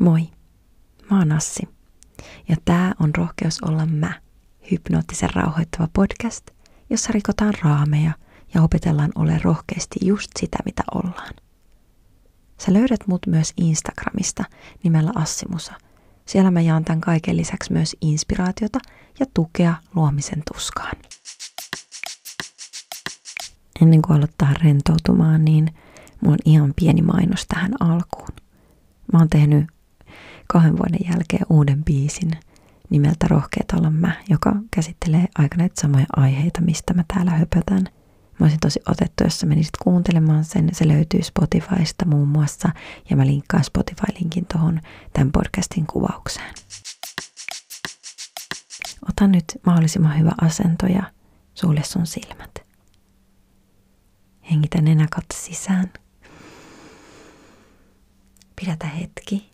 Moi, mä oon Assi. Ja tää on Rohkeus olla mä, hypnoottisen rauhoittava podcast, jossa rikotaan raameja ja opetellaan ole rohkeasti just sitä, mitä ollaan. Sä löydät mut myös Instagramista nimellä Assimusa. Siellä mä jaan tämän kaiken lisäksi myös inspiraatiota ja tukea luomisen tuskaan. Ennen kuin aloittaa rentoutumaan, niin mulla on ihan pieni mainos tähän alkuun. Mä oon tehnyt kahden vuoden jälkeen uuden biisin nimeltä Rohkeet olla mä, joka käsittelee aika näitä samoja aiheita, mistä mä täällä höpötän. Mä olisin tosi otettu, jos sä menisit kuuntelemaan sen. Se löytyy Spotifysta muun muassa, ja mä linkkaan Spotify-linkin tuohon tämän podcastin kuvaukseen. Ota nyt mahdollisimman hyvä asento ja sulle sun silmät. Hengitä nenä sisään. Pidätä hetki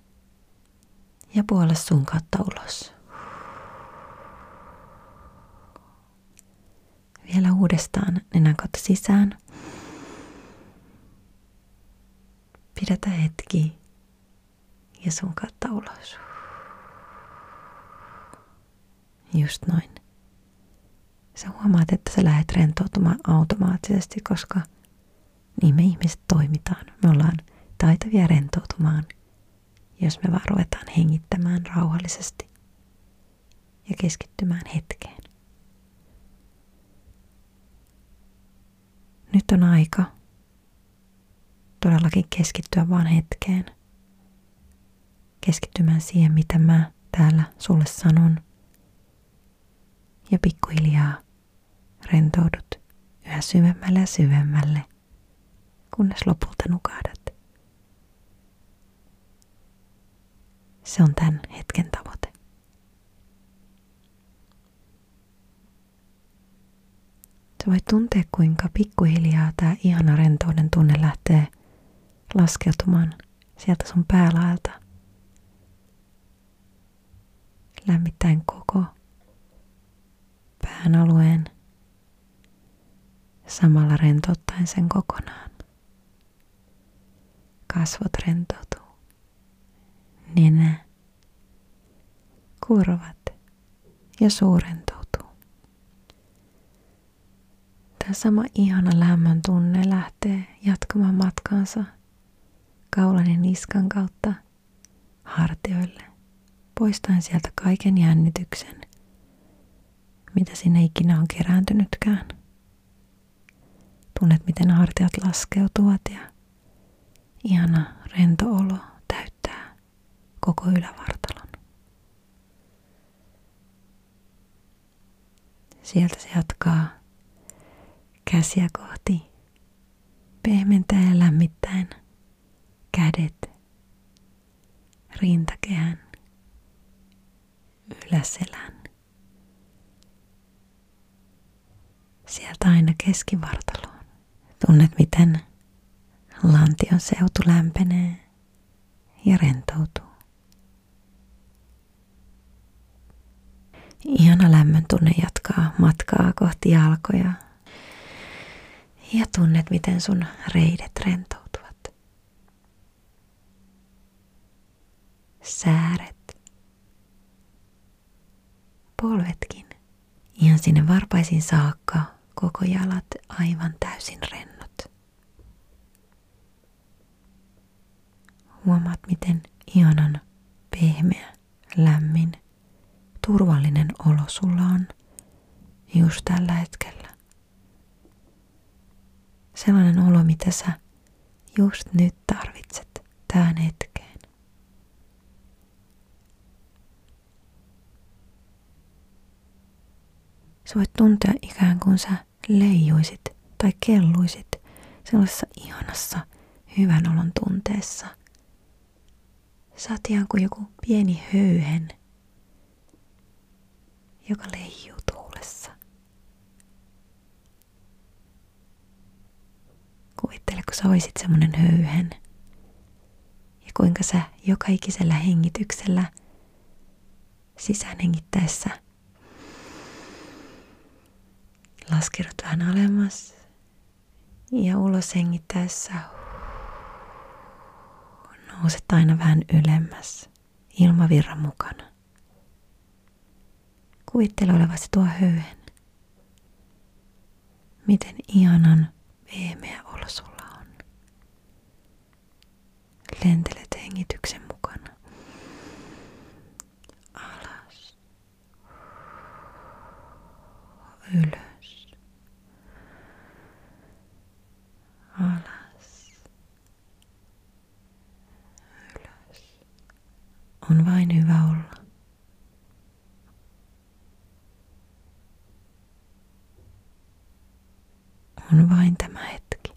ja puolla sun kautta ulos. Vielä uudestaan nenän kautta sisään. Pidätä hetki ja sun kautta ulos. Just noin. Sä huomaat, että sä lähdet rentoutumaan automaattisesti, koska niin me ihmiset toimitaan. Me ollaan taitavia rentoutumaan jos me vaan ruvetaan hengittämään rauhallisesti ja keskittymään hetkeen. Nyt on aika todellakin keskittyä vaan hetkeen. Keskittymään siihen, mitä mä täällä sulle sanon. Ja pikkuhiljaa rentoudut yhä syvemmälle ja syvemmälle, kunnes lopulta nukahdat. Se on tämän hetken tavoite. Sä voit tuntea, kuinka pikkuhiljaa tämä ihana rentouden tunne lähtee laskeutumaan sieltä sun päälaelta. Lämmittäen koko pään alueen samalla rentouttaen sen kokonaan. Kasvot rentoutuu nenä, korvat ja suu rentoutuu. Tämä sama ihana lämmön tunne lähtee jatkamaan matkaansa kaulan ja niskan kautta hartioille, poistaen sieltä kaiken jännityksen, mitä sinne ikinä on kerääntynytkään. Tunnet, miten hartiat laskeutuvat ja ihana rento olo koko ylävartalon. Sieltä se jatkaa käsiä kohti, pehmentää ja lämmittäen kädet, rintakehän, yläselän. Sieltä aina keskivartaloon. Tunnet, miten lantion seutu lämpenee ja rentoutuu. Ihana lämmön tunne jatkaa matkaa kohti jalkoja. Ja tunnet, miten sun reidet rentoutuvat. Sääret. Polvetkin. Ihan sinne varpaisin saakka koko jalat aivan täysin rennot. Huomaat, miten ihanan pehmeä, lämmin turvallinen olo sulla on just tällä hetkellä. Sellainen olo, mitä sä just nyt tarvitset tähän hetkeen. Sä voit tuntea ikään kuin sä leijuisit tai kelluisit sellaisessa ihanassa hyvän olon tunteessa. Sä oot ihan kuin joku pieni höyhen – joka leijuu tuulessa. Kuvittele, kun sä olisit semmonen höyhen. Ja kuinka sä joka ikisellä hengityksellä sisään hengittäessä laskeudut vähän alemmas ja ulos hengittäessä nouset aina vähän ylemmäs ilmavirran mukana. Kuvittele olevasi tuo höyhen. Miten ihanan veemeä olo sulla on. Lentelet hengityksen mukana. Alas. Ylös. Alas. Ylös. On vain hyvä olla. On vain tämä hetki.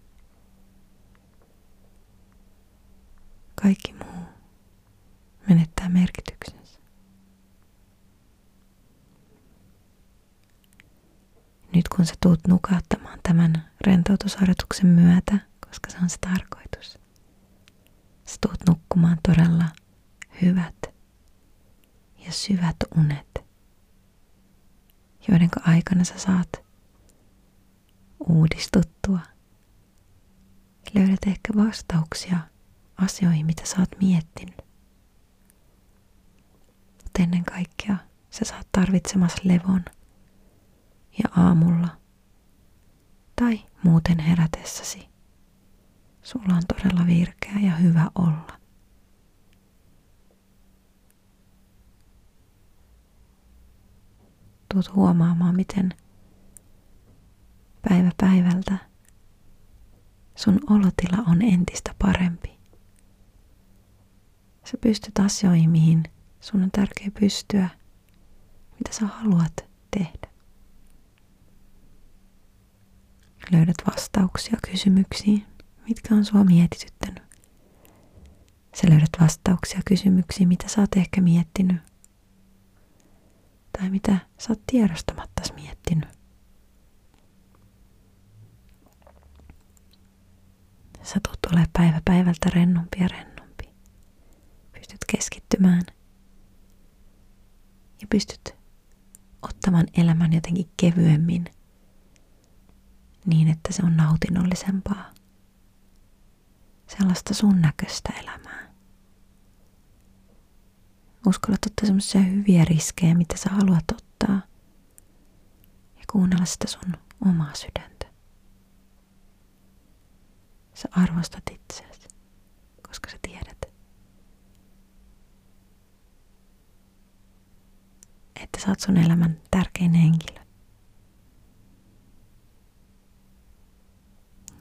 Kaikki muu menettää merkityksensä. Nyt kun sä tuut nukahtamaan tämän rentoutusharjoituksen myötä, koska se on se tarkoitus, sä tuut nukkumaan todella hyvät ja syvät unet, joiden aikana sä saat uudistuttua. Löydät ehkä vastauksia asioihin, mitä sä oot miettinyt. Mutta ennen kaikkea sä saat tarvitsemassa levon ja aamulla tai muuten herätessäsi. Sulla on todella virkeä ja hyvä olla. Tuut huomaamaan, miten päivä päivältä sun olotila on entistä parempi. Sä pystyt asioihin, mihin sun on tärkeä pystyä, mitä sä haluat tehdä. Löydät vastauksia kysymyksiin, mitkä on sua mietityttänyt. Sä löydät vastauksia kysymyksiin, mitä sä oot ehkä miettinyt. Tai mitä sä oot tiedostamattas miettinyt. Sä tulet ole päivä päivältä rennompi ja rennompi. Pystyt keskittymään. Ja pystyt ottamaan elämän jotenkin kevyemmin. Niin, että se on nautinnollisempaa. Sellaista sun näköistä elämää. Uskallat ottaa semmoisia hyviä riskejä, mitä sä haluat ottaa. Ja kuunnella sitä sun omaa sydäntä. Sä arvostat itseäsi, koska sä tiedät, että sä oot sun elämän tärkein henkilö.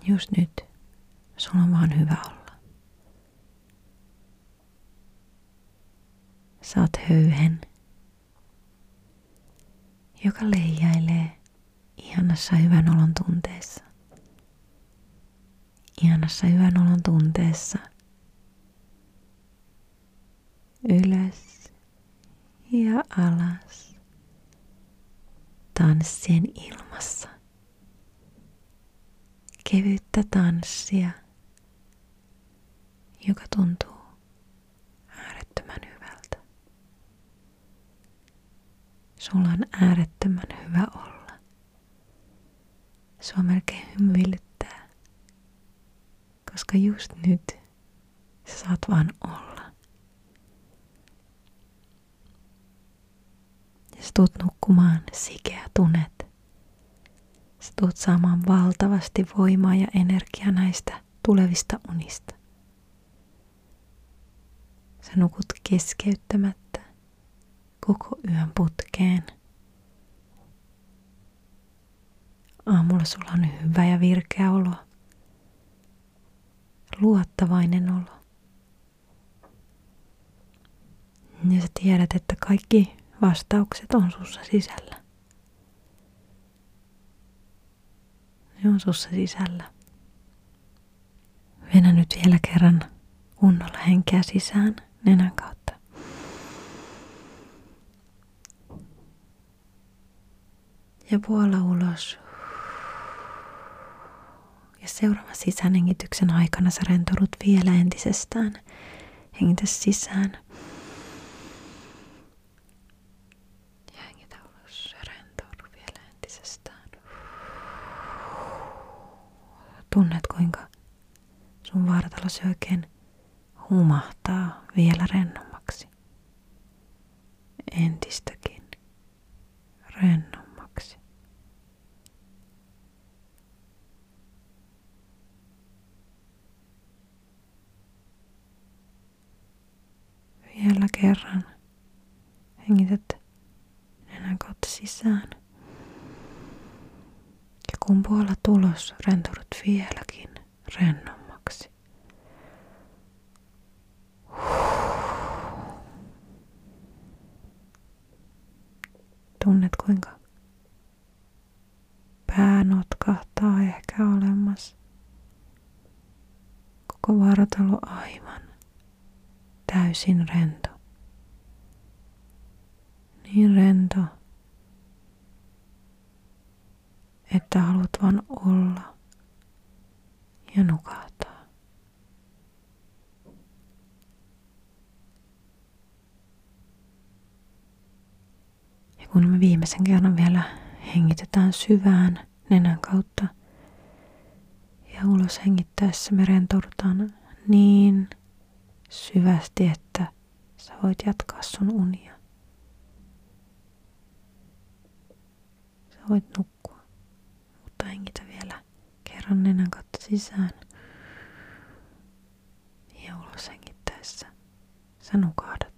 Just nyt sulla on vaan hyvä olla. Sä oot höyhen, joka leijailee ihanassa hyvän olon tunteessa ihanassa hyvän olon tunteessa. Ylös ja alas. Tanssien ilmassa. Kevyttä tanssia, joka tuntuu äärettömän hyvältä. Sulla on äärettömän hyvä olla. Sua melkein hymyilyttää koska just nyt sä saat vaan olla. Ja sä tuut nukkumaan sikeä tunet. Sä tuut saamaan valtavasti voimaa ja energiaa näistä tulevista unista. Sä nukut keskeyttämättä koko yön putkeen. Aamulla sulla on hyvä ja virkeä olo luottavainen olo. Ja sä tiedät, että kaikki vastaukset on sussa sisällä. Ne on sussa sisällä. Venä nyt vielä kerran kunnolla henkeä sisään nenän kautta. Ja puola ulos. Seuraavan sisäänhengityksen aikana sä rentoudut vielä entisestään. Hengitä sisään. Ja hengitä ulos. Rentoudu vielä entisestään. Tunnet kuinka sun vartalosi oikein humahtaa vielä rennommaksi. entistäkin rennommaksi. Vielä kerran hengität nenän kautta sisään. Ja kun puolet tulos, rentoudut vieläkin rennommaksi. Tunnet kuinka pää notkahtaa ehkä olemassa. Koko vartalo aivan täysin rento. Niin rento, että haluat vain olla ja nukahtaa. Ja kun me viimeisen kerran vielä hengitetään syvään nenän kautta ja ulos hengittäessä me rentoudutaan niin syvästi, että sä voit jatkaa sun unia. Voit nukkua, mutta hengitä vielä kerran nenän kautta sisään. Ja ulos hengittäessä sä nukahdat.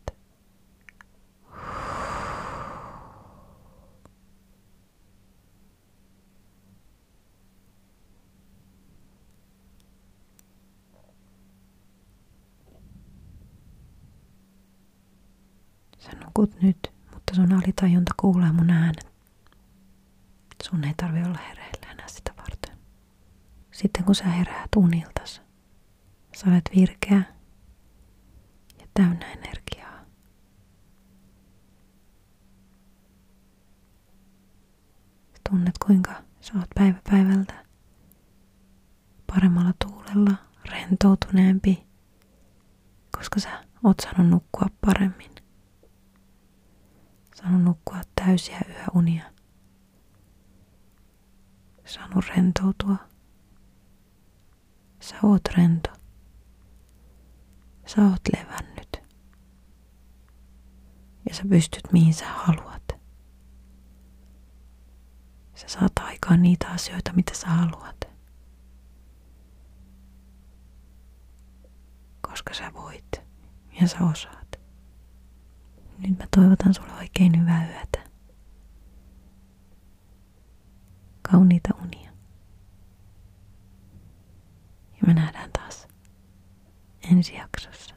Sä nukut nyt, mutta sun alitajunta kuulee mun äänet. Sun ei tarvi olla hereillä enää sitä varten. Sitten kun sä heräät uniltas, sä olet virkeä ja täynnä energiaa. Sä tunnet kuinka sä oot päivä päivältä paremmalla tuulella, rentoutuneempi, koska sä oot saanut nukkua paremmin. Saanut nukkua täysiä yöunia. Saanut rentoutua. Sä oot rento. Sä oot levännyt. Ja sä pystyt mihin sä haluat. Sä saat aikaan niitä asioita, mitä sä haluat. Koska sä voit ja sä osaat. Nyt mä toivotan sulle oikein hyvää yötä. Kauniita unia. Ja me nähdään taas ensi jaksossa.